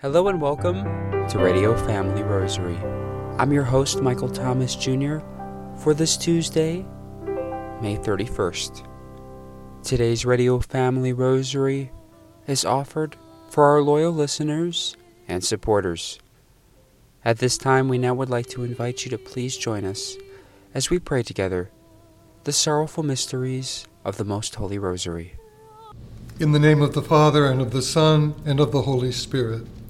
Hello and welcome to Radio Family Rosary. I'm your host, Michael Thomas Jr., for this Tuesday, May 31st. Today's Radio Family Rosary is offered for our loyal listeners and supporters. At this time, we now would like to invite you to please join us as we pray together the sorrowful mysteries of the Most Holy Rosary. In the name of the Father, and of the Son, and of the Holy Spirit.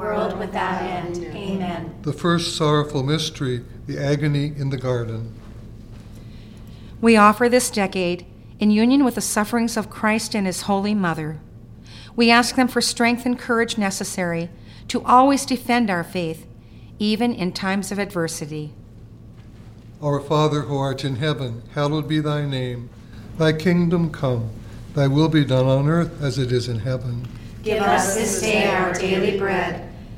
world without end. Amen. The first sorrowful mystery, the agony in the garden. We offer this decade in union with the sufferings of Christ and His Holy Mother. We ask them for strength and courage necessary to always defend our faith, even in times of adversity. Our Father who art in heaven, hallowed be thy name. Thy kingdom come, thy will be done on earth as it is in heaven. Give us this day our daily bread,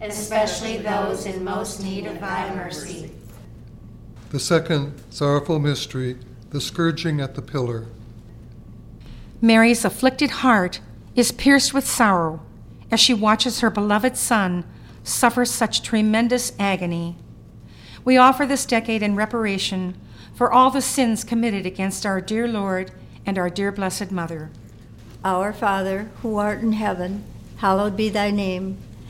especially those in most need of thy mercy. the second sorrowful mystery, the scourging at the pillar. Mary's afflicted heart is pierced with sorrow as she watches her beloved Son suffer such tremendous agony. We offer this decade in reparation for all the sins committed against our dear Lord and our dear Blessed Mother. Our Father, who art in heaven, hallowed be thy name.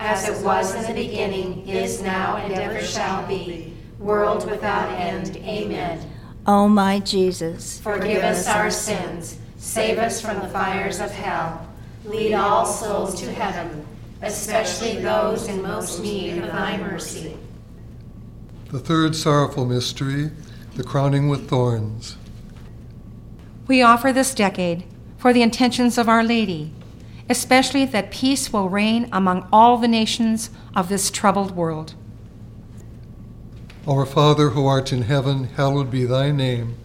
As it was in the beginning, is now, and ever shall be, world without end. Amen. O my Jesus, Forgive us our sins, save us from the fires of hell. Lead all souls to heaven, especially those in most need of thy mercy. The third sorrowful mystery, the crowning with thorns. We offer this decade for the intentions of Our Lady, especially that peace will reign among all the nations of this troubled world. Our Father who art in heaven, hallowed be thy name.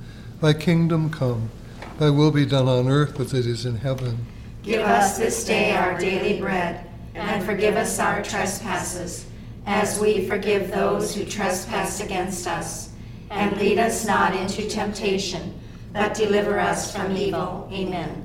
Thy kingdom come, thy will be done on earth as it is in heaven. Give us this day our daily bread, and forgive us our trespasses, as we forgive those who trespass against us. And lead us not into temptation, but deliver us from evil. Amen.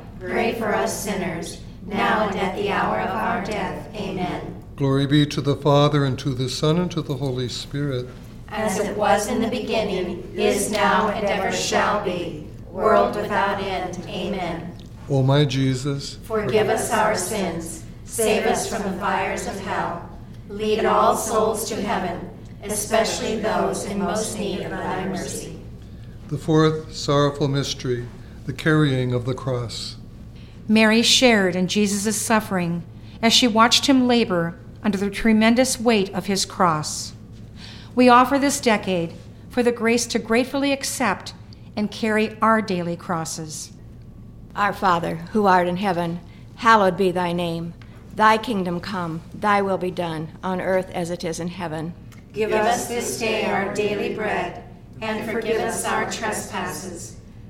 pray for us sinners, now and at the hour of our death. Amen. Glory be to the Father, and to the Son, and to the Holy Spirit. As it was in the beginning, is now, and ever shall be, world without end. Amen. O my Jesus, Forgive us our sins, save us from the fires of hell. Lead all souls to heaven, especially those in most need of thy mercy. the fourth sorrowful mystery, the carrying of the cross. Mary shared in Jesus' suffering as she watched him labor under the tremendous weight of his cross. We offer this decade for the grace to gratefully accept and carry our daily crosses. Our Father, who art in heaven, hallowed be thy name. Thy kingdom come, thy will be done, on earth as it is in heaven. Give us this day our daily bread, and forgive us our trespasses,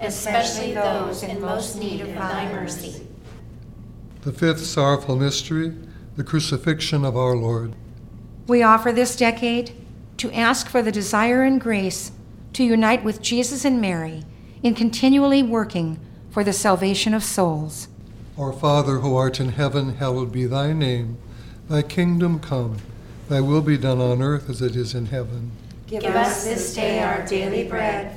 especially those in most need of thy mercy. The fifth sorrowful mystery, the crucifixion of our Lord. We offer this decade to ask for the desire and grace to unite with Jesus and Mary in continually working for the salvation of souls. Our Father who art in heaven, hallowed be thy name. Thy kingdom come, thy will be done on earth as it is in heaven. Give us this day our daily bread,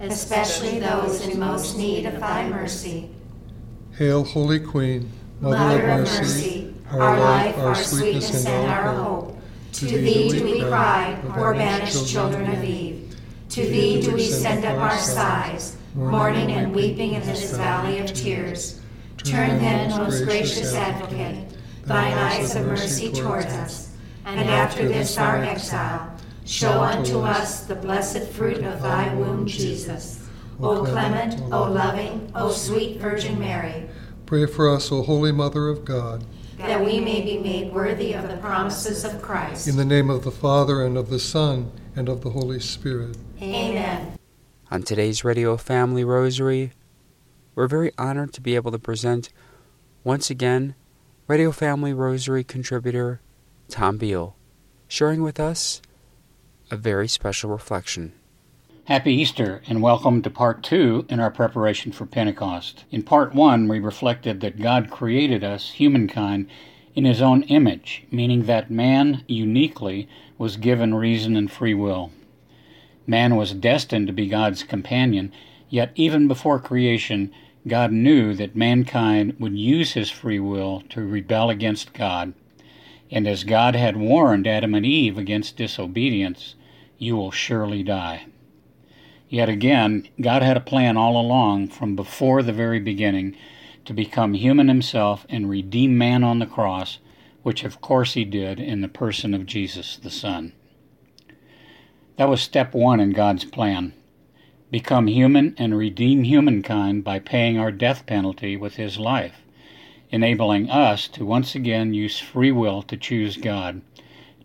especially those in most need of thy mercy. hail, Holy Queen, Mother of mercy, our life, our sweetness, and our hope. To thee do we cry, poor banished children of Eve. To thee do we send up our sighs, mourning and weeping in this valley of tears. Turn then, most gracious advocate, thine eyes of mercy towards us, and after this our exile, show unto us the blessed fruit of thy womb, Jesus. O clement, O loving, O sweet Virgin Mary, Pray for us, O Holy Mother of God. that we may be made worthy of the promises of Christ. In the name of the Father, and of the Son, and of the Holy Spirit. Amen. On today's Radio Family Rosary, we're very honored to be able to present once again Radio Family Rosary contributor Tom Beal, sharing with us a very special reflection. Happy Easter and welcome to part two in our preparation for Pentecost. In part one, we reflected that God created us, humankind, in His own image, meaning that man uniquely was given reason and free will. Man was destined to be God's companion, yet even before creation, God knew that mankind would use his free will to rebel against God. And as God had warned Adam and Eve against disobedience, you will surely die. Yet again, God had a plan all along, from before the very beginning, to become human himself and redeem man on the cross, which of course he did in the person of Jesus the Son. That was step one in God's plan become human and redeem humankind by paying our death penalty with his life, enabling us to once again use free will to choose God,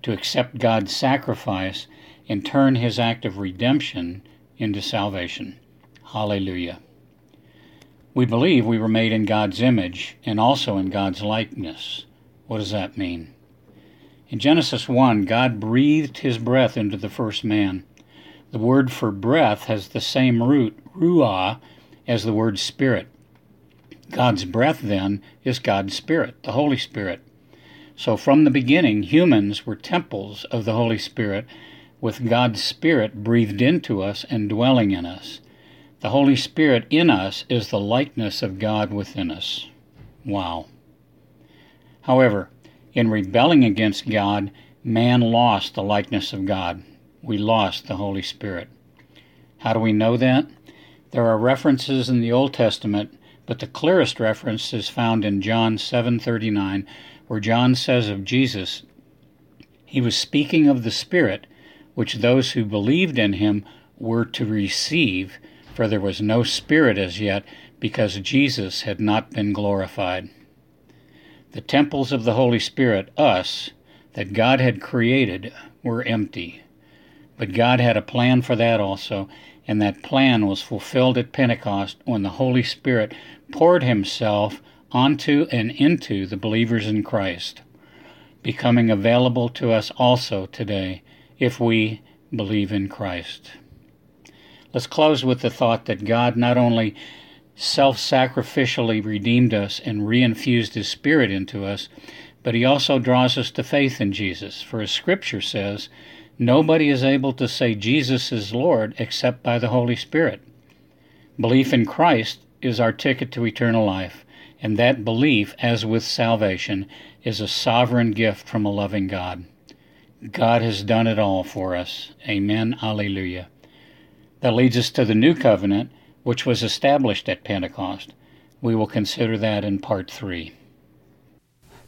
to accept God's sacrifice, and turn his act of redemption into salvation. Hallelujah. We believe we were made in God's image and also in God's likeness. What does that mean? In Genesis 1, God breathed his breath into the first man. The word for breath has the same root, ruah, as the word spirit. God's breath, then, is God's Spirit, the Holy Spirit. So from the beginning, humans were temples of the Holy Spirit, with God's Spirit breathed into us and dwelling in us. The Holy Spirit in us is the likeness of God within us. Wow. However, in rebelling against God, man lost the likeness of God we lost the Holy Spirit. How do we know that? There are references in the Old Testament, but the clearest reference is found in John 7:39, where John says of Jesus, he was speaking of the Spirit which those who believed in him were to receive, for there was no spirit as yet because Jesus had not been glorified. The temples of the Holy Spirit, us, that God had created, were empty. But God had a plan for that also, and that plan was fulfilled at Pentecost when the Holy Spirit poured Himself onto and into the believers in Christ, becoming available to us also today if we believe in Christ. Let's close with the thought that God not only self sacrificially redeemed us and reinfused His Spirit into us, but He also draws us to faith in Jesus. For as Scripture says, Nobody is able to say Jesus is Lord except by the Holy Spirit. Belief in Christ is our ticket to eternal life, and that belief, as with salvation, is a sovereign gift from a loving God. God has done it all for us. Amen. Alleluia. That leads us to the new covenant, which was established at Pentecost. We will consider that in part three.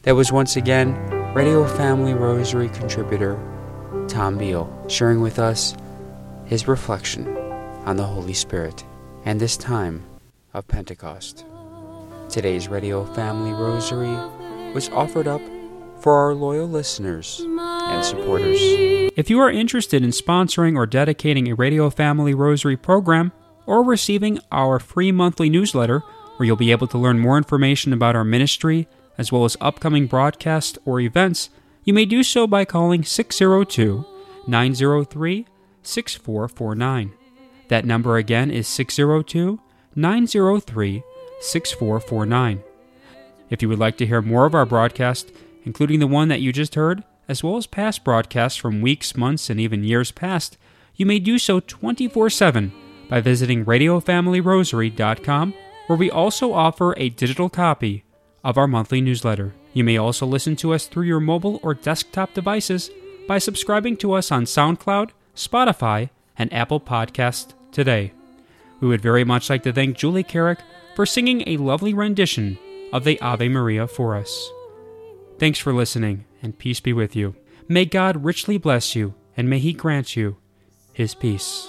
That was once again Radio Family Rosary contributor Tom Beal, sharing with us his reflection on the Holy Spirit and this time of Pentecost. Today's Radio Family Rosary was offered up for our loyal listeners and supporters. If you are interested in sponsoring or dedicating a Radio Family Rosary program or receiving our free monthly newsletter, where you'll be able to learn more information about our ministry as well as upcoming broadcasts or events, you may do so by calling 602 903 6449. That number again is 602 903 6449. If you would like to hear more of our broadcast, including the one that you just heard, as well as past broadcasts from weeks, months, and even years past, you may do so 24 7 by visiting RadioFamilyRosary.com, where we also offer a digital copy of our monthly newsletter. You may also listen to us through your mobile or desktop devices by subscribing to us on SoundCloud, Spotify, and Apple Podcast today. We would very much like to thank Julie Carrick for singing a lovely rendition of the Ave Maria for us. Thanks for listening, and peace be with you. May God richly bless you, and may He grant you His peace.